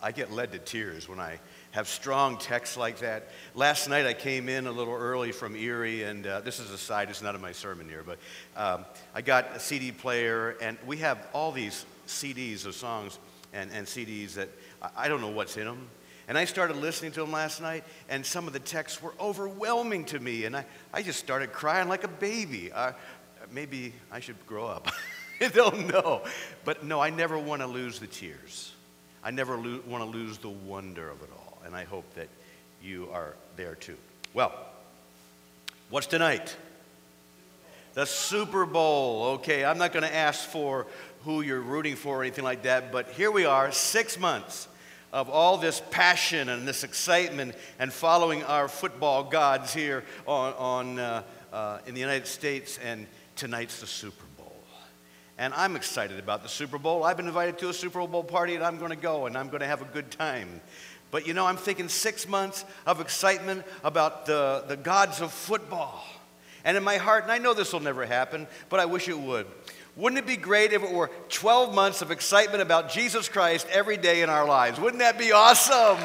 I get led to tears when I have strong texts like that. Last night I came in a little early from Erie, and uh, this is a side, it's not in my sermon here, but um, I got a CD player, and we have all these CDs of songs and, and CDs that I, I don't know what's in them. And I started listening to them last night, and some of the texts were overwhelming to me, and I, I just started crying like a baby. Uh, maybe I should grow up. I don't know. But no, I never want to lose the tears. I never lo- want to lose the wonder of it all. And I hope that you are there too. Well, what's tonight? The Super Bowl. Okay, I'm not going to ask for who you're rooting for or anything like that, but here we are, six months of all this passion and this excitement and following our football gods here on, on uh, uh, in the United States, and tonight's the Super Bowl. And I'm excited about the Super Bowl. I've been invited to a Super Bowl party, and I'm going to go, and I'm going to have a good time. But you know, I'm thinking six months of excitement about the, the gods of football. And in my heart, and I know this will never happen, but I wish it would. Wouldn't it be great if it were 12 months of excitement about Jesus Christ every day in our lives? Wouldn't that be awesome?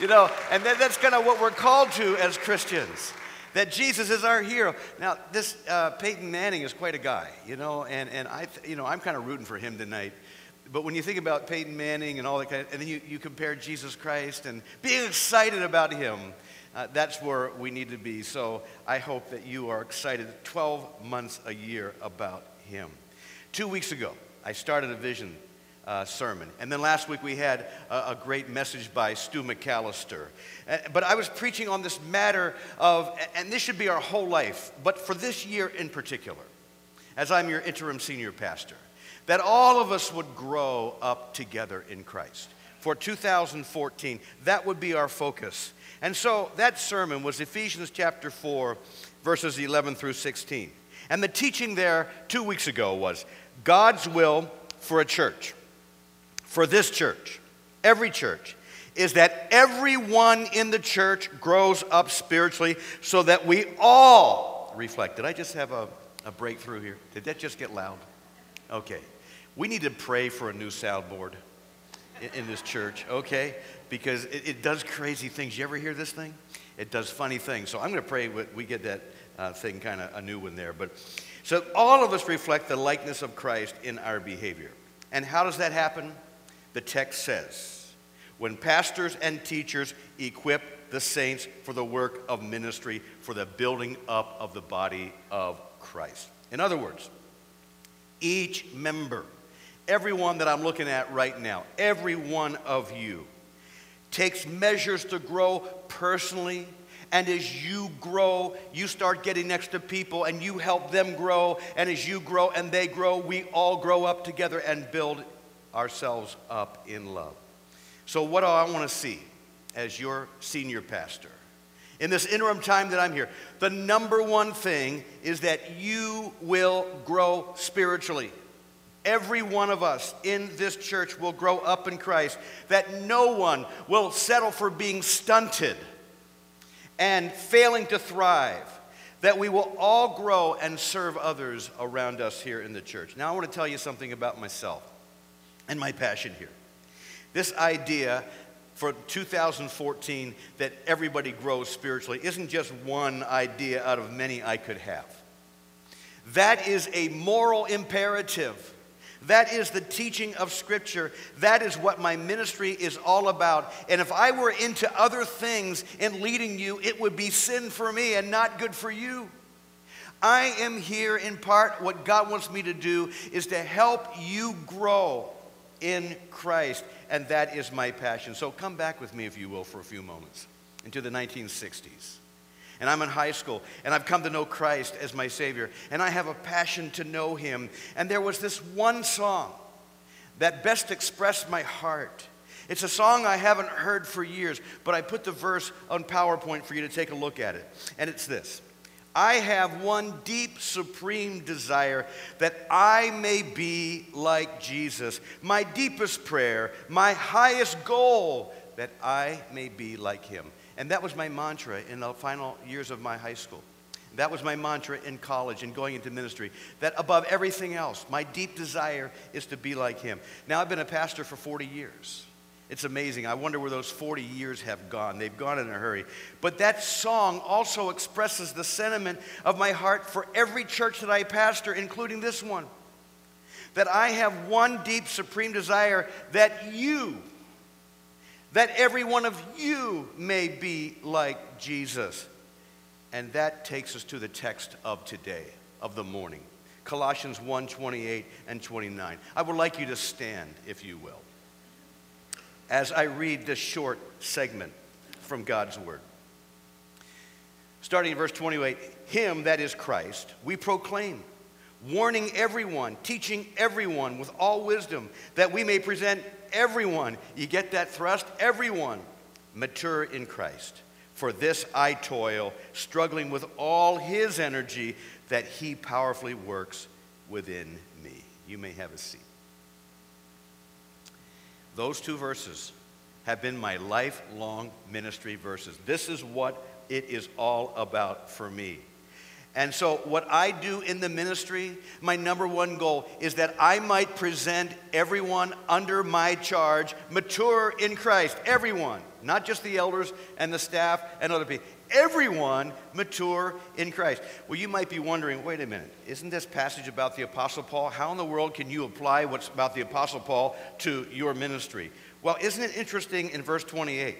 You know, and that, that's kind of what we're called to as Christians. That Jesus is our hero. Now, this uh, Peyton Manning is quite a guy, you know, and, and I, you know, I'm kind of rooting for him tonight. But when you think about Peyton Manning and all that kind of, and then you, you compare Jesus Christ and being excited about him, uh, that's where we need to be. So I hope that you are excited 12 months a year about him. Two weeks ago, I started a vision uh, sermon. And then last week we had a, a great message by Stu McAllister. Uh, but I was preaching on this matter of, and this should be our whole life, but for this year in particular, as I'm your interim senior pastor, that all of us would grow up together in Christ. For 2014, that would be our focus. And so that sermon was Ephesians chapter 4, verses 11 through 16. And the teaching there two weeks ago was God's will for a church, for this church, every church, is that everyone in the church grows up spiritually so that we all reflect. Did I just have a, a breakthrough here? Did that just get loud? Okay. We need to pray for a new soundboard in, in this church, okay? Because it, it, does crazy things. You ever hear this thing? It does funny things. So I'm going to pray we get that uh, thing kind of a new one there. But so all of us reflect the likeness of Christ in our behavior. And how does that happen? The text says, when pastors and teachers equip the saints for the work of ministry, for the building up of the body of Christ. In other words, each member, everyone that I'm looking at right now, every one of you, takes measures to grow personally and as you grow, you start getting next to people and you help them grow. And as you grow and they grow, we all grow up together and build ourselves up in love. So, what do I want to see as your senior pastor? In this interim time that I'm here, the number one thing is that you will grow spiritually. Every one of us in this church will grow up in Christ, that no one will settle for being stunted and failing to thrive, that we will all grow and serve others around us here in the church. Now, I want to tell you something about myself and my passion here. This idea for 2014 that everybody grows spiritually isn't just one idea out of many I could have. That is a moral imperative that is the teaching of Scripture. That is what my ministry is all about. And if I were into other things in leading you, it would be sin for me and not good for you. I am here in part, what God wants me to do is to help you grow in Christ. And that is my passion. So come back with me, if you will, for a few moments into the 1960s and I'm in high school, and I've come to know Christ as my Savior, and I have a passion to know Him. And there was this one song that best expressed my heart. It's a song I haven't heard for years, but I put the verse on PowerPoint for you to take a look at it. And it's this I have one deep, supreme desire that I may be like Jesus. My deepest prayer, my highest goal, that I may be like Him. And that was my mantra in the final years of my high school. That was my mantra in college and going into ministry. That above everything else, my deep desire is to be like him. Now, I've been a pastor for 40 years. It's amazing. I wonder where those 40 years have gone. They've gone in a hurry. But that song also expresses the sentiment of my heart for every church that I pastor, including this one. That I have one deep, supreme desire that you, that every one of you may be like Jesus. And that takes us to the text of today, of the morning. Colossians 1 28 and 29. I would like you to stand, if you will as I read this short segment from God's Word. Starting in verse 28 Him, that is Christ, we proclaim, warning everyone, teaching everyone with all wisdom, that we may present everyone, you get that thrust? Everyone mature in Christ. For this I toil, struggling with all His energy that He powerfully works within me. You may have a seat. Those two verses have been my lifelong ministry verses. This is what it is all about for me. And so, what I do in the ministry, my number one goal is that I might present everyone under my charge mature in Christ. Everyone, not just the elders and the staff and other people. Everyone mature in Christ. Well, you might be wondering wait a minute, isn't this passage about the Apostle Paul? How in the world can you apply what's about the Apostle Paul to your ministry? Well, isn't it interesting in verse 28?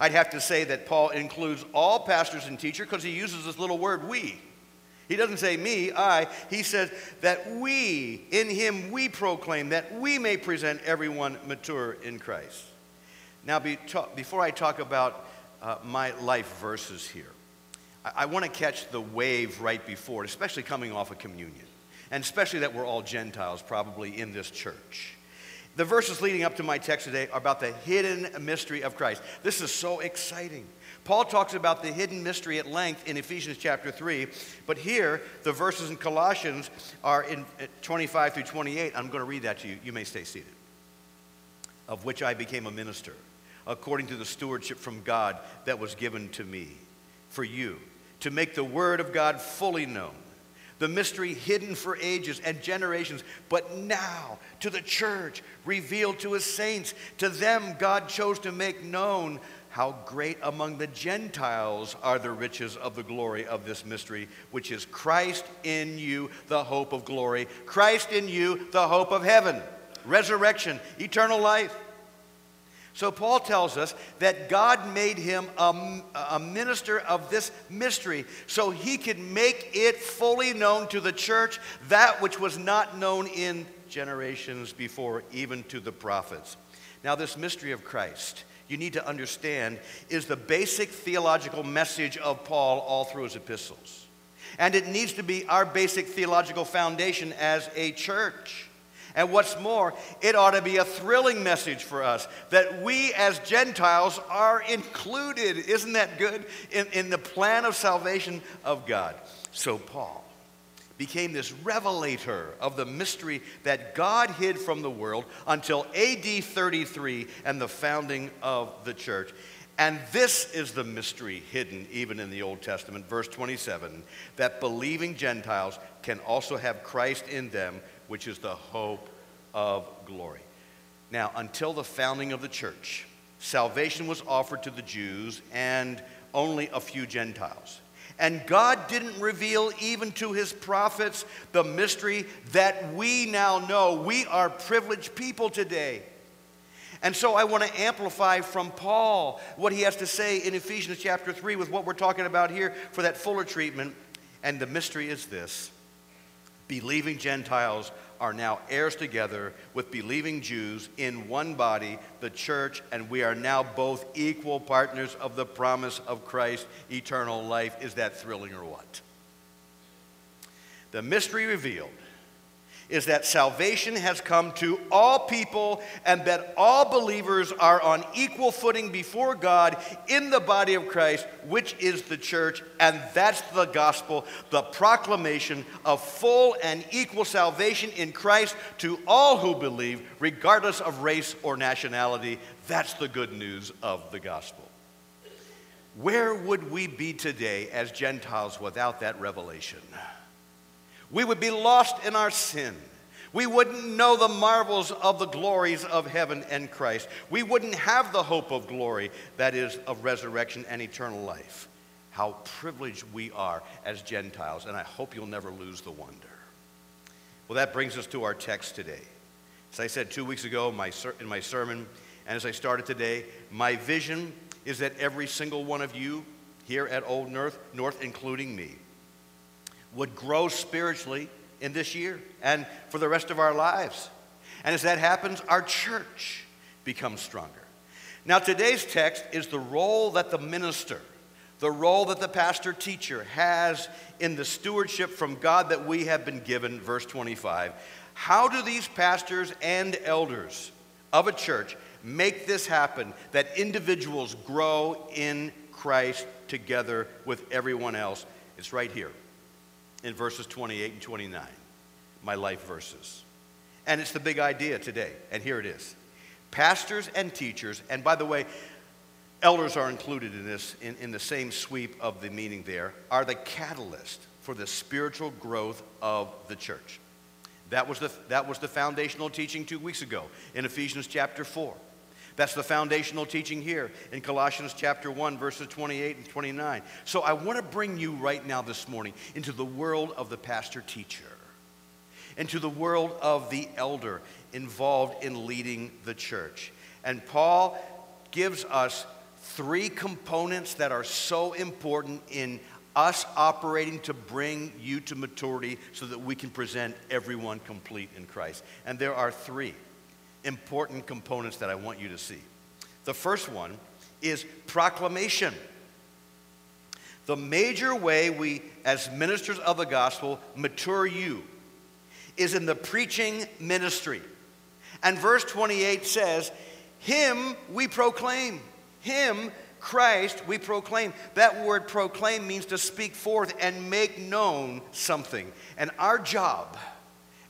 I'd have to say that Paul includes all pastors and teachers because he uses this little word, we. He doesn't say me, I. He says that we, in him, we proclaim that we may present everyone mature in Christ. Now, be talk, before I talk about uh, my life verses here, I, I want to catch the wave right before it, especially coming off of communion, and especially that we're all Gentiles probably in this church. The verses leading up to my text today are about the hidden mystery of Christ. This is so exciting. Paul talks about the hidden mystery at length in Ephesians chapter 3, but here the verses in Colossians are in 25 through 28. I'm going to read that to you. You may stay seated. Of which I became a minister, according to the stewardship from God that was given to me, for you, to make the word of God fully known the mystery hidden for ages and generations, but now to the church, revealed to his saints. To them, God chose to make known how great among the Gentiles are the riches of the glory of this mystery, which is Christ in you, the hope of glory. Christ in you, the hope of heaven, resurrection, eternal life. So Paul tells us that God made him a, a, minister of this mystery so he could make it fully known to the church that which was not known in generations before, even to the prophets. Now, this mystery of Christ, you need to understand, is the basic theological message of Paul all through his epistles. And it needs to be our basic theological foundation as a church. And what's more, it ought to be a thrilling message for us that we as Gentiles are included, isn't that good, in, in the plan of salvation of God. So Paul became this revelator of the mystery that God hid from the world until AD 33 and the founding of the church. And this is the mystery hidden even in the Old Testament, verse 27, that believing Gentiles can also have Christ in them which is the hope of glory. Now, until the founding of the church, salvation was offered to the Jews and only a few Gentiles. And God didn't reveal even to his prophets the mystery that we now know. We are privileged people today. And so I want to amplify from Paul what he has to say in Ephesians chapter 3 with what we're talking about here for that fuller treatment. And the mystery is this believing Gentiles are now heirs together with believing Jews in one body, the church, and we are now both equal partners of the promise of Christ, eternal life. Is that thrilling or what? The mystery revealed is that salvation has come to all people and that all believers are on equal footing before God in the body of Christ, which is the church. And that's the gospel, the proclamation of full and equal salvation in Christ to all who believe, regardless of race or nationality. That's the good news of the gospel. Where would we be today as Gentiles without that revelation? We would be lost in our sin. We wouldn't know the marvels of the glories of heaven and Christ. We wouldn't have the hope of glory, that is, of resurrection and eternal life. How privileged we are as Gentiles, and I hope you'll never lose the wonder. Well, that brings us to our text today. As I said two weeks ago in my sermon, and as I started today, my vision is that every single one of you here at Old North, North including me, would grow spiritually in this year and for the rest of our lives. And as that happens, our church becomes stronger. Now, today's text is the role that the minister, the role that the pastor teacher has in the stewardship from God that we have been given, verse 25. How do these pastors and elders of a church make this happen that individuals grow in Christ together with everyone else? It's right here in verses 28 and 29, my life verses. And it's the big idea today, and here it is. Pastors and teachers, and by the way, elders are included in this, in, in the same sweep of the meaning there, are the catalyst for the spiritual growth of the church. That was the, that was the foundational teaching two weeks ago in Ephesians chapter 4. That's the foundational teaching here in Colossians chapter 1, verses 28 and 29. So I want to bring you right now this morning into the world of the pastor teacher, into the world of the elder involved in leading the church. And Paul gives us three components that are so important in us operating to bring you to maturity so that we can present everyone complete in Christ. And there are three important components that I want you to see. The first one is proclamation. The major way we, as ministers of the gospel, mature you is in the preaching ministry. And verse 28 says, Him we proclaim. Him, Christ, we proclaim. That word proclaim means to speak forth and make known something. And our job,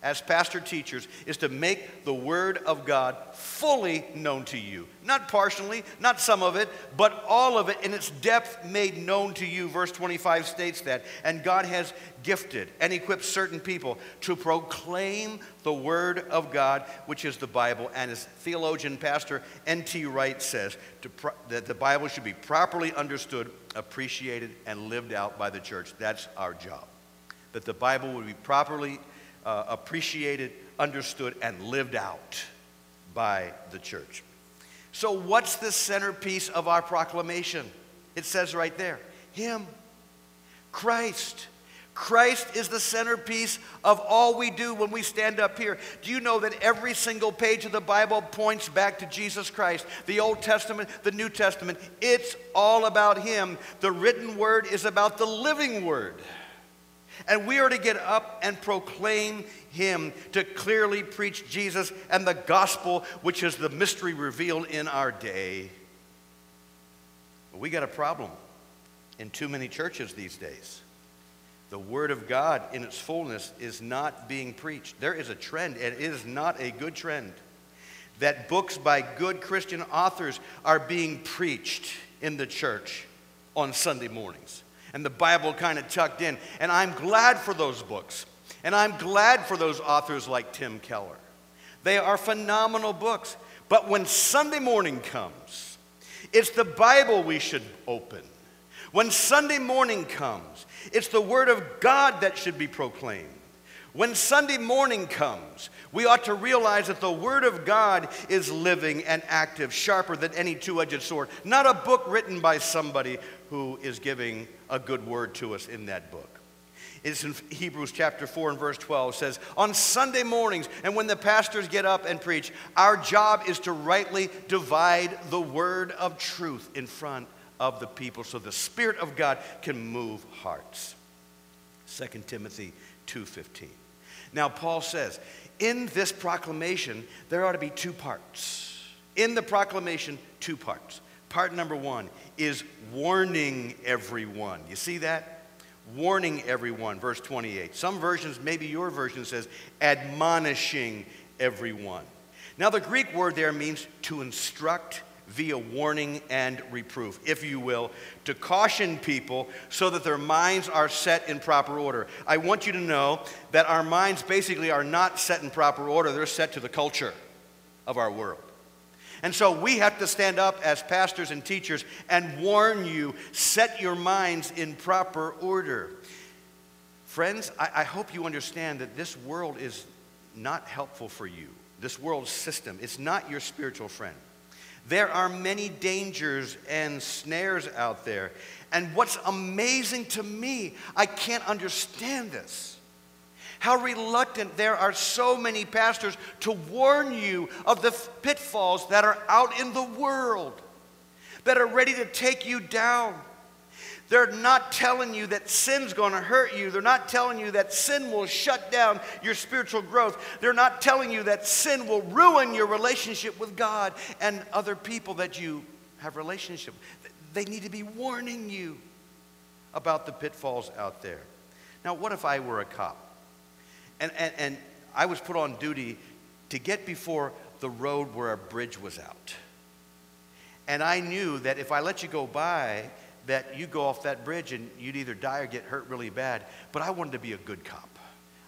as pastor teachers is to make the Word of God fully known to you. Not partially, not some of it, but all of it in its depth made known to you. Verse 25 states that. And God has gifted and equipped certain people to proclaim the Word of God, which is the Bible. And as theologian pastor N.T. Wright says, pro- that the Bible should be properly understood, appreciated, and lived out by the church. That's our job. That the Bible would be properly uh, appreciated, understood, and lived out by the church. So, what's the centerpiece of our proclamation? It says right there Him, Christ. Christ is the centerpiece of all we do when we stand up here. Do you know that every single page of the Bible points back to Jesus Christ? The Old Testament, the New Testament, it's all about Him. The written word is about the living word. And we are to get up and proclaim him, to clearly preach Jesus and the gospel, which is the mystery revealed in our day. But we got a problem in too many churches these days. The Word of God in its fullness is not being preached. There is a trend, and it is not a good trend, that books by good Christian authors are being preached in the church on Sunday mornings and the Bible kind of tucked in. And I'm glad for those books. And I'm glad for those authors like Tim Keller. They are phenomenal books. But when Sunday morning comes, it's the Bible we should open. When Sunday morning comes, it's the Word of God that should be proclaimed. When Sunday morning comes, we ought to realize that the Word of God is living and active, sharper than any two edged sword. Not a book written by somebody who is giving a good word to us in that book. It's in Hebrews chapter 4 and verse 12 says, On Sunday mornings and when the pastors get up and preach, our job is to rightly divide the word of truth in front of the people so the Spirit of God can move hearts. 2 Timothy 2.15. Now, Paul says, in this proclamation, there ought to be two parts. In the proclamation, two parts. Part number one is warning everyone. You see that? Warning everyone, verse 28. Some versions, maybe your version says admonishing everyone. Now, the Greek word there means to instruct via warning and reproof, if you will, to caution people so that their minds are set in proper order. I want you to know that our minds basically are not set in proper order, they're set to the culture of our world. And so we have to stand up as pastors and teachers and warn you set your minds in proper order. Friends, I, I hope you understand that this world is not helpful for you. This world system, it's not your spiritual friend. There are many dangers and snares out there. And what's amazing to me, I can't understand this. How reluctant there are so many pastors to warn you of the pitfalls that are out in the world, that are ready to take you down. They're not telling you that sin's going to hurt you. They're not telling you that sin will shut down your spiritual growth. They're not telling you that sin will ruin your relationship with God and other people that you have relationship. They need to be warning you about the pitfalls out there. Now, what if I were a cop? And, and, and I was put on duty to get before the road where a bridge was out. And I knew that if I let you go by, that you go off that bridge and you'd either die or get hurt really bad. But I wanted to be a good cop.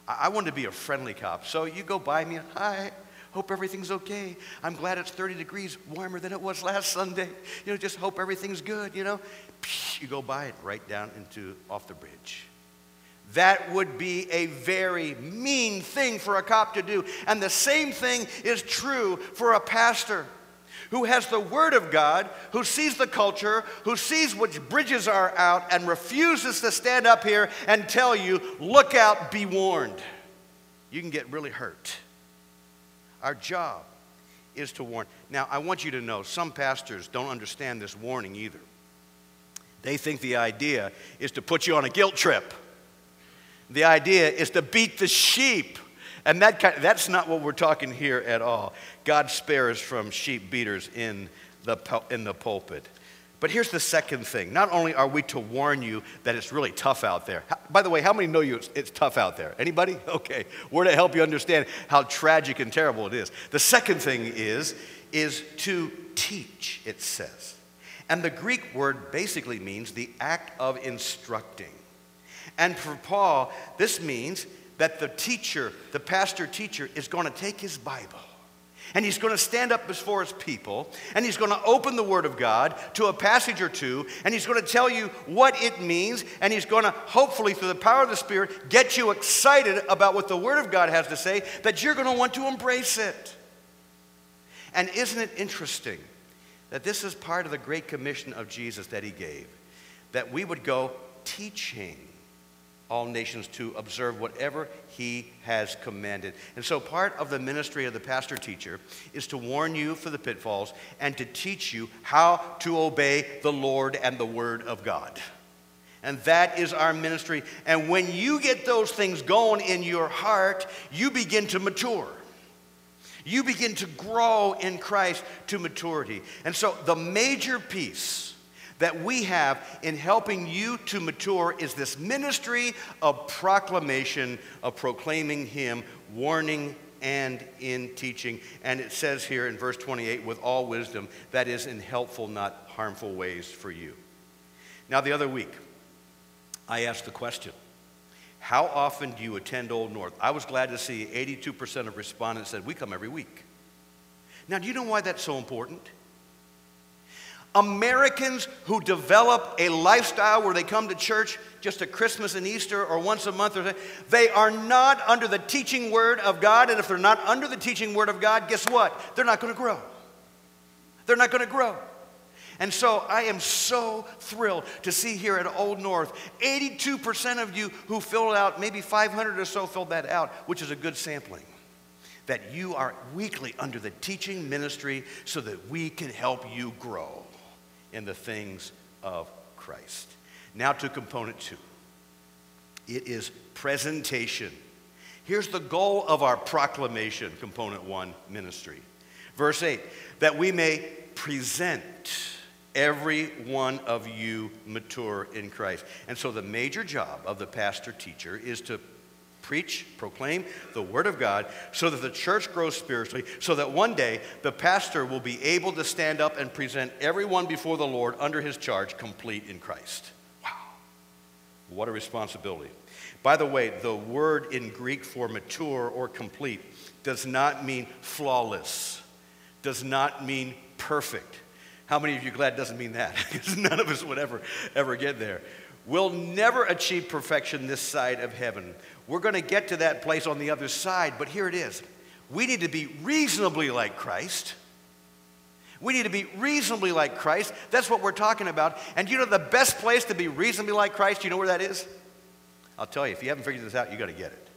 I wanted to be a friendly cop. So you go by me hi, hope everything's okay. I'm glad it's 30 degrees warmer than it was last Sunday. You know, just hope everything's good, you know. You go by it right down into off the bridge. That would be a very mean thing for a cop to do. And the same thing is true for a pastor who has the Word of God, who sees the culture, who sees which bridges are out, and refuses to stand up here and tell you, look out, be warned. You can get really hurt. Our job is to warn. Now, I want you to know some pastors don't understand this warning either. They think the idea is to put you on a guilt trip. The idea is to beat the sheep. And that kind, that's not what we're talking here at all. God spares from sheep beaters in the, in the pulpit. But here's the second thing. Not only are we to warn you that it's really tough out there. By the way, how many know you it's, it's, tough out there? Anybody? Okay. We're to help you understand how tragic and terrible it is. The second thing is is to teach, it says. And the Greek word basically means the act of instructing. And for Paul, this means that the teacher, the pastor teacher, is going to take his Bible and he's going to stand up before his people and he's going to open the Word of God to a passage or two and he's going to tell you what it means and he's going to, hopefully, through the power of the Spirit, get you excited about what the Word of God has to say that you're going to want to embrace it. And isn't it interesting that this is part of the Great Commission of Jesus that he gave? That we would go teaching all nations to observe whatever he has commanded. And so, part of the ministry of the pastor teacher is to warn you for the pitfalls and to teach you how to obey the Lord and the Word of God. And that is our ministry. And when you get those things going in your heart, you begin to mature. You begin to grow in Christ to maturity. And so, the major piece that we have in helping you to mature is this ministry of proclamation, of proclaiming Him, warning and in teaching. And it says here in verse 28 with all wisdom, that is in helpful, not harmful ways for you. Now, the other week, I asked the question How often do you attend Old North? I was glad to see 82% of respondents said, We come every week. Now, do you know why that's so important? Americans who develop a lifestyle where they come to church just at Christmas and Easter or once a month, or they are not under the teaching word of God. And if they're not under the teaching word of God, guess what? They're not going to grow. They're not going to grow. And so I am so thrilled to see here at Old North 82% of you who filled out, maybe 500 or so filled that out, which is a good sampling that you are weekly under the teaching ministry so that we can help you grow in the things of Christ. Now to component two it is presentation. Here's the goal of our proclamation, component one ministry. Verse 8 that we may present every one of you mature in Christ. And so the major job of the pastor teacher is to preach, proclaim the Word of God so that the church grows spiritually, so that one day the pastor will be able to stand up and present everyone before the Lord under his charge, complete in Christ. Wow. What a responsibility. By the way, the word in Greek for mature or complete does not mean flawless, does not mean perfect. How many of you glad doesn't mean that? Because none of us would ever, ever get there. We'll never achieve perfection this side of heaven. We're going to get to that place on the other side, but here it is. We need to be reasonably like Christ. We need to be reasonably like Christ. That's what we're talking about. And you know the best place to be reasonably like Christ, you know where that is? I'll tell you, if you haven't figured this out, you got to get it.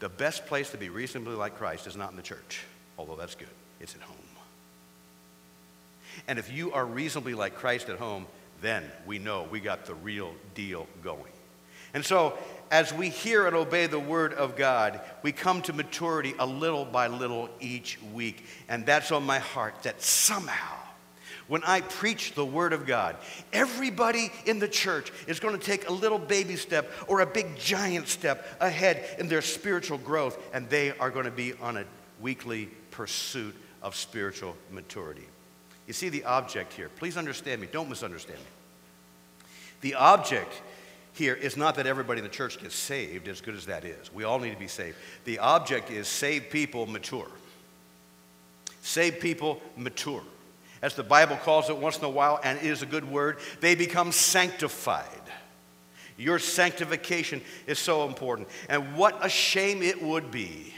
The best place to be reasonably like Christ is not in the church, although that's good. It's at home. And if you are reasonably like Christ at home, then we know we got the real deal going. And so, as we hear and obey the word of God, we come to maturity a little by little each week. And that's on my heart that somehow, when I preach the word of God, everybody in the church is going to take a little baby step or a big giant step ahead in their spiritual growth, and they are going to be on a weekly pursuit of spiritual maturity. You see the object here. Please understand me. Don't misunderstand me. The object here is not that everybody in the church gets saved, as good as that is. We all need to be saved. The object is save people mature. Save people mature. As the Bible calls it once in a while, and it is a good word, they become sanctified. Your sanctification is so important. And what a shame it would be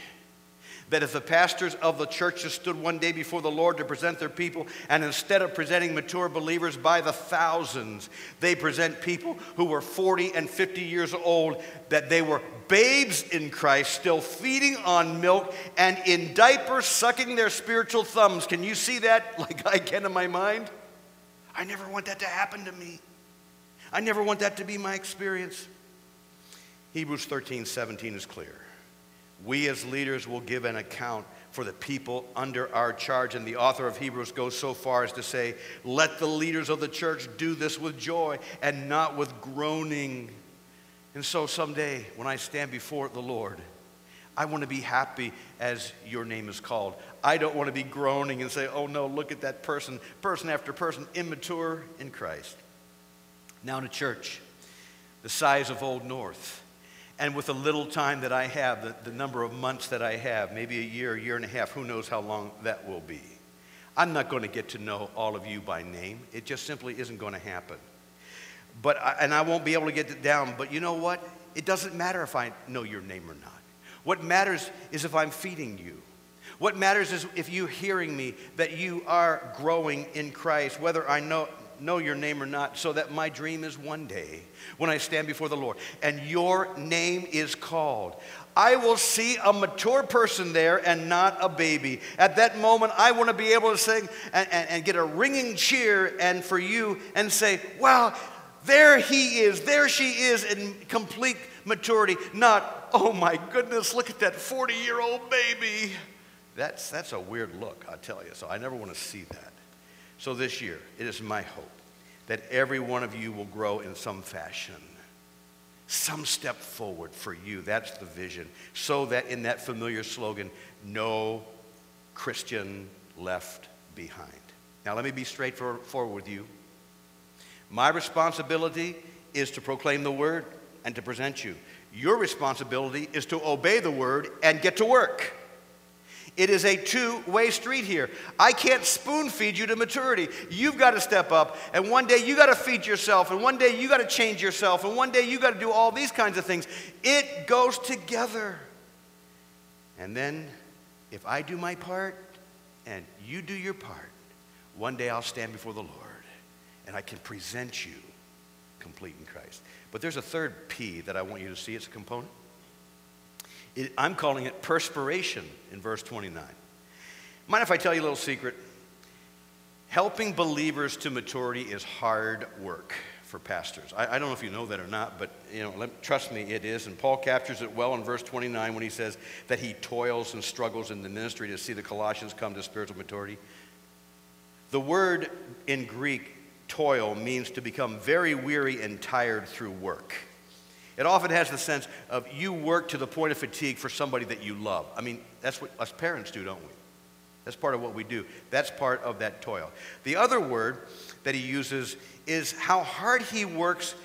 that if the pastors of the churches stood one day before the Lord to present their people, and instead of presenting mature believers by the thousands, they present people who were 40 and 50 years old, that they were babes in Christ, still feeding on milk and in diapers, sucking their spiritual thumbs. Can you see that like I can in my mind? I never want that to happen to me. I never want that to be my experience. Hebrews 13, 17 is clear. We as leaders will give an account for the people under our charge. And the author of Hebrews goes so far as to say, Let the leaders of the church do this with joy and not with groaning. And so someday, when I stand before the Lord, I want to be happy as your name is called. I don't want to be groaning and say, oh no, look at that person, person after person, immature in Christ. Now to church, the size of Old North. And with the little time that I have, the, the number of months that I have, maybe a year, a year and a half, who knows how long that will be. I'm not going to get to know all of you by name. It just simply isn't going to happen. But I, and I won't be able to get it down. But you know what? It doesn't matter if I know your name or not. What matters is if I'm feeding you. What matters is if you're hearing me that you are growing in Christ, whether I know know your name or not, so that my dream is one day when I stand before the Lord and your name is called. I will see a mature person there and not a baby. At that moment, I want to be able to sing and, and, and get a ringing cheer and for you and say, wow, there he is, there she is in complete maturity. Not, oh my goodness, look at that 40 year old baby. That's, that's a weird look, I tell you. So I never want to see that. So this year, it is my hope that every one of you will grow in some fashion, some step forward for you. That's the vision. So that in that familiar slogan, no Christian left behind. Now, let me be straightforward with you. My responsibility is to proclaim the word and to present you. Your responsibility is to obey the word and get to work. It is a two way street here. I can't spoon feed you to maturity. You've got to step up, and one day you got to feed yourself, and one day you got to change yourself, and one day you got to do all these kinds of things. It goes together. And then, if I do my part and you do your part, one day I'll stand before the Lord and I can present you complete in Christ. But there's a third P that I want you to see. It's a component. It, I'm calling it perspiration in verse 29. Mind if I tell you a little secret? Helping believers to maturity is hard work for pastors. I, I, don't know if you know that or not, but you know, let, trust me, it is. And Paul captures it well in verse 29 when he says that he toils and struggles in the ministry to see the Colossians come to spiritual maturity. The word in Greek, toil, means to become very weary and tired through work. It often has the sense of you work to the point of fatigue for somebody that you love. I mean, that's what us parents do, don't we? That's part of what we do. That's part of that toil. The other word that he uses is how hard he works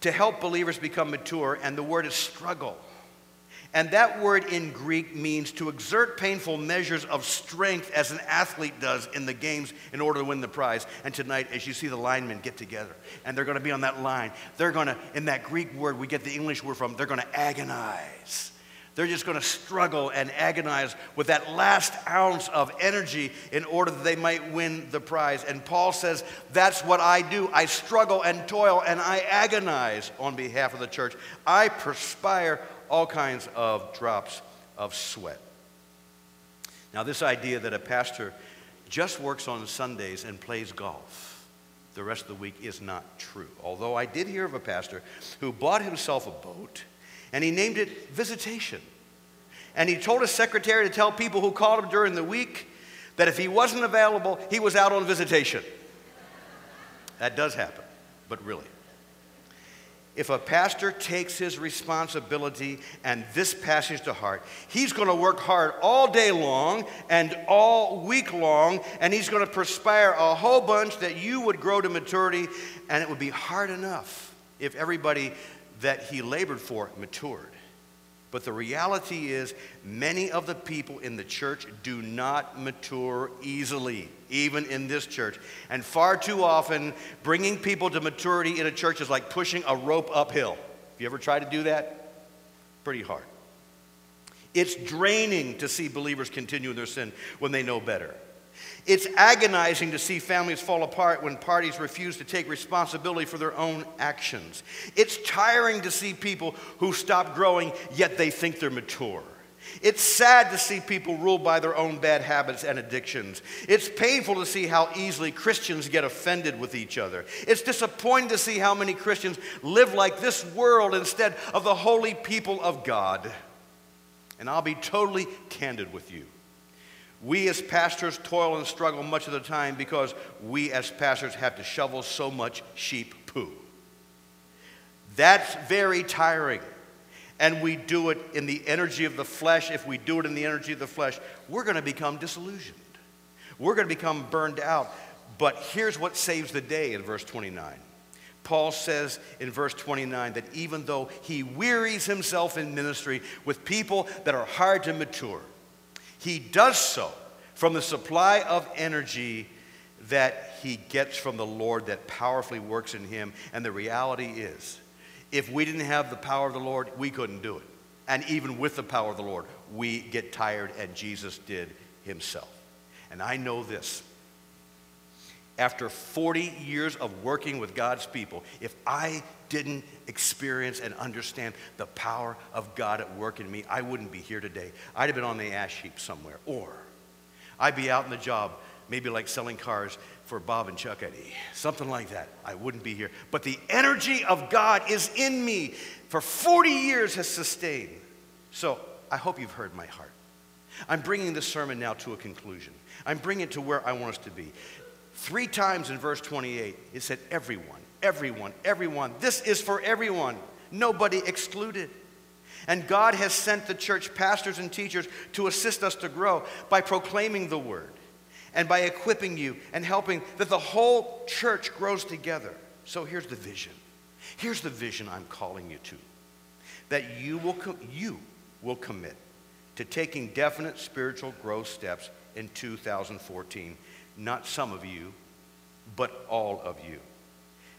to help believers become mature, and the word is struggle. And that word in Greek means to exert painful measures of strength as an athlete does in the games in order to win the prize. And tonight, as you see the linemen get together and they're going to be on that line, they're going to, in that Greek word we get the English word from, they're going to agonize. They're just going to struggle and agonize with that last ounce of energy in order that they might win the prize. And Paul says, That's what I do. I struggle and toil and I agonize on behalf of the church. I perspire all kinds of drops of sweat. Now, this idea that a pastor just works on Sundays and plays golf the rest of the week is not true. Although I did hear of a pastor who bought himself a boat and he named it Visitation. And he told his secretary to tell people who called him during the week that if he wasn't available, he was out on visitation. That does happen, but really if a pastor takes his responsibility and this passage to heart, he's going to work hard all day long and all week long, and he's going to perspire a whole bunch that you would grow to maturity, and it would be hard enough if everybody that he labored for matured. But the reality is, many of the people in the church do not mature easily, even in this church. And far too often, bringing people to maturity in a church is like pushing a rope uphill. Have you ever tried to do that? Pretty hard. It's draining to see believers continue in their sin when they know better. It's agonizing to see families fall apart when parties refuse to take responsibility for their own actions. It's tiring to see people who stop growing, yet they think they're mature. It's sad to see people ruled by their own bad habits and addictions. It's painful to see how easily Christians get offended with each other. It's disappointing to see how many Christians live like this world instead of the holy people of God. And I'll be totally candid with you. We as pastors toil and struggle much of the time because we as pastors have to shovel so much sheep poo. That's very tiring. And we do it in the energy of the flesh. If we do it in the energy of the flesh, we're going to become disillusioned. We're going to become burned out. But here's what saves the day in verse 29. Paul says in verse 29 that even though he wearies himself in ministry with people that are hard to mature, he does so from the supply of energy that he gets from the Lord that powerfully works in him. And the reality is, if we didn't have the power of the Lord, we couldn't do it. And even with the power of the Lord, we get tired, and Jesus did himself. And I know this. After 40 years of working with God's people, if I didn't experience and understand the power of God at work in me, I wouldn't be here today. I'd have been on the ash heap somewhere. Or I'd be out in the job, maybe like selling cars for Bob and Chuck Eddy, something like that. I wouldn't be here. But the energy of God is in me for 40 years has sustained. So I hope you've heard my heart. I'm bringing this sermon now to a conclusion. I'm bringing it to where I want us to be. Three times in verse 28, it said, everyone everyone, everyone. This is for everyone, nobody excluded. And God has sent the church pastors and teachers to assist us to grow by proclaiming the word and by equipping you and helping that the whole church grows together. So here's the vision. Here's the vision I'm calling you to. That you will you will commit to taking definite spiritual growth steps in 2014. Not some of you, but all of you.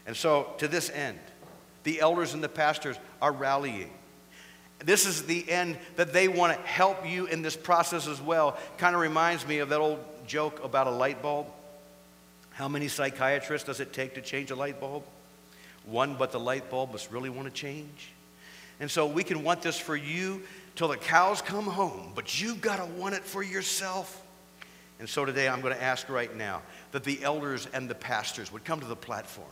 And so, to this end, the elders and the pastors are rallying. This is the end that they want to help you in this process as well. Kind of reminds me of that old joke about a light bulb. How many psychiatrists does it take to change a light bulb? One, but the light bulb must really want to change. And so we can want this for you till the cows come home, but you've got to want it for yourself. And so today I'm going to ask right now that the elders and the pastors would come to the platform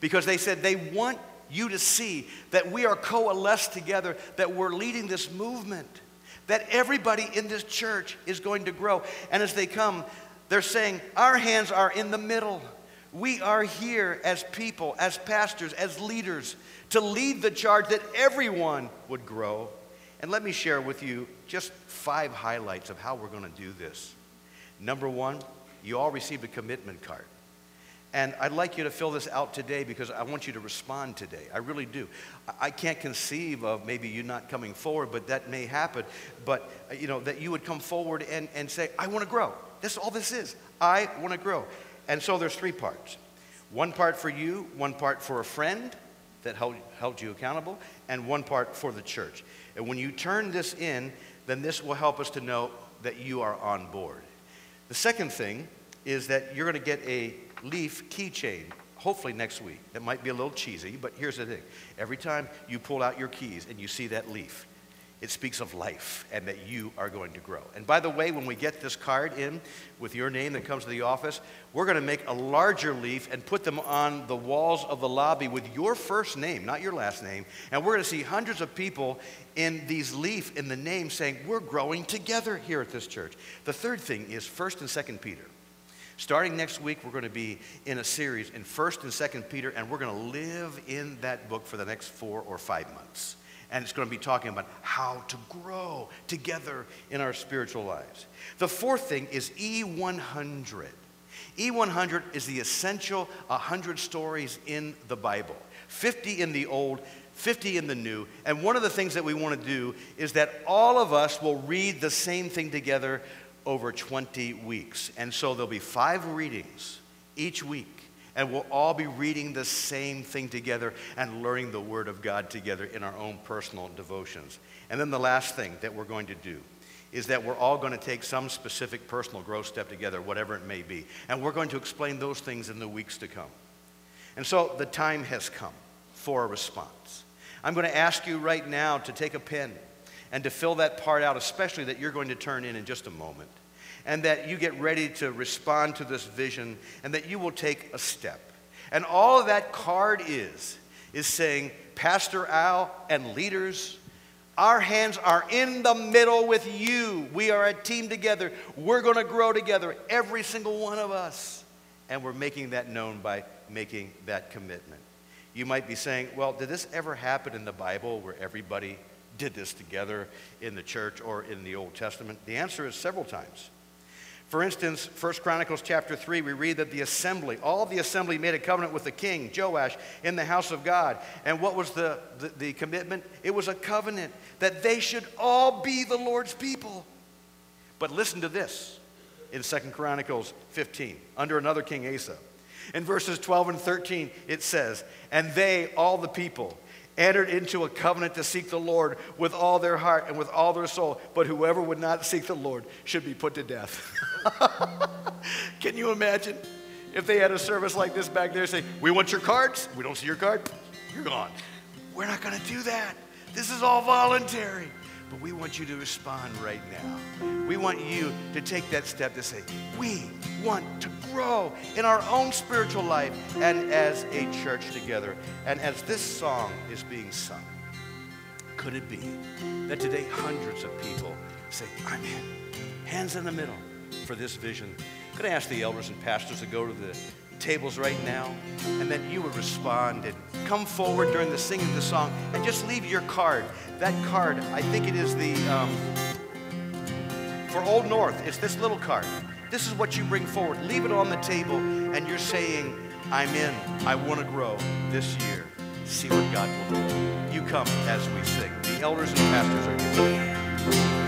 because they said they want you to see that we are coalesced together, that we're leading this movement, that everybody in this church is going to grow. And as they come, they're saying, Our hands are in the middle. We are here as people, as pastors, as leaders, to lead the charge that everyone would grow. And let me share with you just five highlights of how we're going to do this. Number one, you all received a commitment card. And I'd like you to fill this out today because I want you to respond today. I really do. I can't conceive of maybe you not coming forward, but that may happen. But, uh, you know, that you would come forward and, and say, I want to grow. That's all this is. I want to grow. And so there's three parts one part for you, one part for a friend that held, held you accountable, and one part for the church. And when you turn this in, then this will help us to know that you are on board. The second thing is that you're going to get a leaf keychain, hopefully next week. It might be a little cheesy, but here's the thing. Every time you pull out your keys and you see that leaf, it speaks of life and that you are going to grow. And by the way, when we get this card in with your name that comes to the office, we're going to make a larger leaf and put them on the walls of the lobby with your first name, not your last name. And we're going to see hundreds of people in these leaf in the name saying, We're growing together here at this church. The third thing is 1st and 2nd Peter. Starting next week, we're going to be in a series in 1st and 2nd Peter, and we're going to live in that book for the next four or five months. And it's going to be talking about how to grow together in our spiritual lives. The fourth thing is E100. E100 is the essential 100 stories in the Bible 50 in the Old, 50 in the New. And one of the things that we want to do is that all of us will read the same thing together over 20 weeks. And so there'll be five readings each week. And we'll all be reading the same thing together and learning the Word of God together in our own personal devotions. And then the last thing that we're going to do is that we're all going to take some specific personal growth step together, whatever it may be. And we're going to explain those things in the weeks to come. And so the time has come for a response. I'm going to ask you right now to take a pen and to fill that part out, especially that you're going to turn in in just a moment, and that you get ready to respond to this vision, and that you will take a step. And all of that card is, is saying, Pastor Al and leaders, our hands are in the middle with you. We are a team together. We're going to grow together, every single one of us. And we're making that known by making that commitment. You might be saying, well, did this ever happen in the Bible where everybody did this together in the church or in the Old Testament? The answer is several times. For instance, 1 Chronicles chapter 3, we read that the assembly, all the assembly made a covenant with the king, Joash, in the house of God. And what was the, the, the commitment? It was a covenant that they should all be the Lord's people. But listen to this in 2 Chronicles 15, under another king Asa. In verses 12 and 13, it says, And they, all the people, entered into a covenant to seek the Lord with all their heart and with all their soul. But whoever would not seek the Lord should be put to death. Can you imagine if they had a service like this back there say, We want your cards. We don't see your card. You're gone. We're not going to do that. This is all voluntary. But we want you to respond right now. We want you to take that step to say, We want to grow in our own spiritual life and as a church together. And as this song is being sung, could it be that today hundreds of people say, I'm in, hands in the middle for this vision? Could I ask the elders and pastors to go to the tables right now and that you would respond and come forward during the singing of the song and just leave your card. That card, I think it is the, um, for Old North, it's this little card. This is what you bring forward. Leave it on the table and you're saying, I'm in. I want to grow this year. See what God will do. You come as we sing. The elders and pastors are here.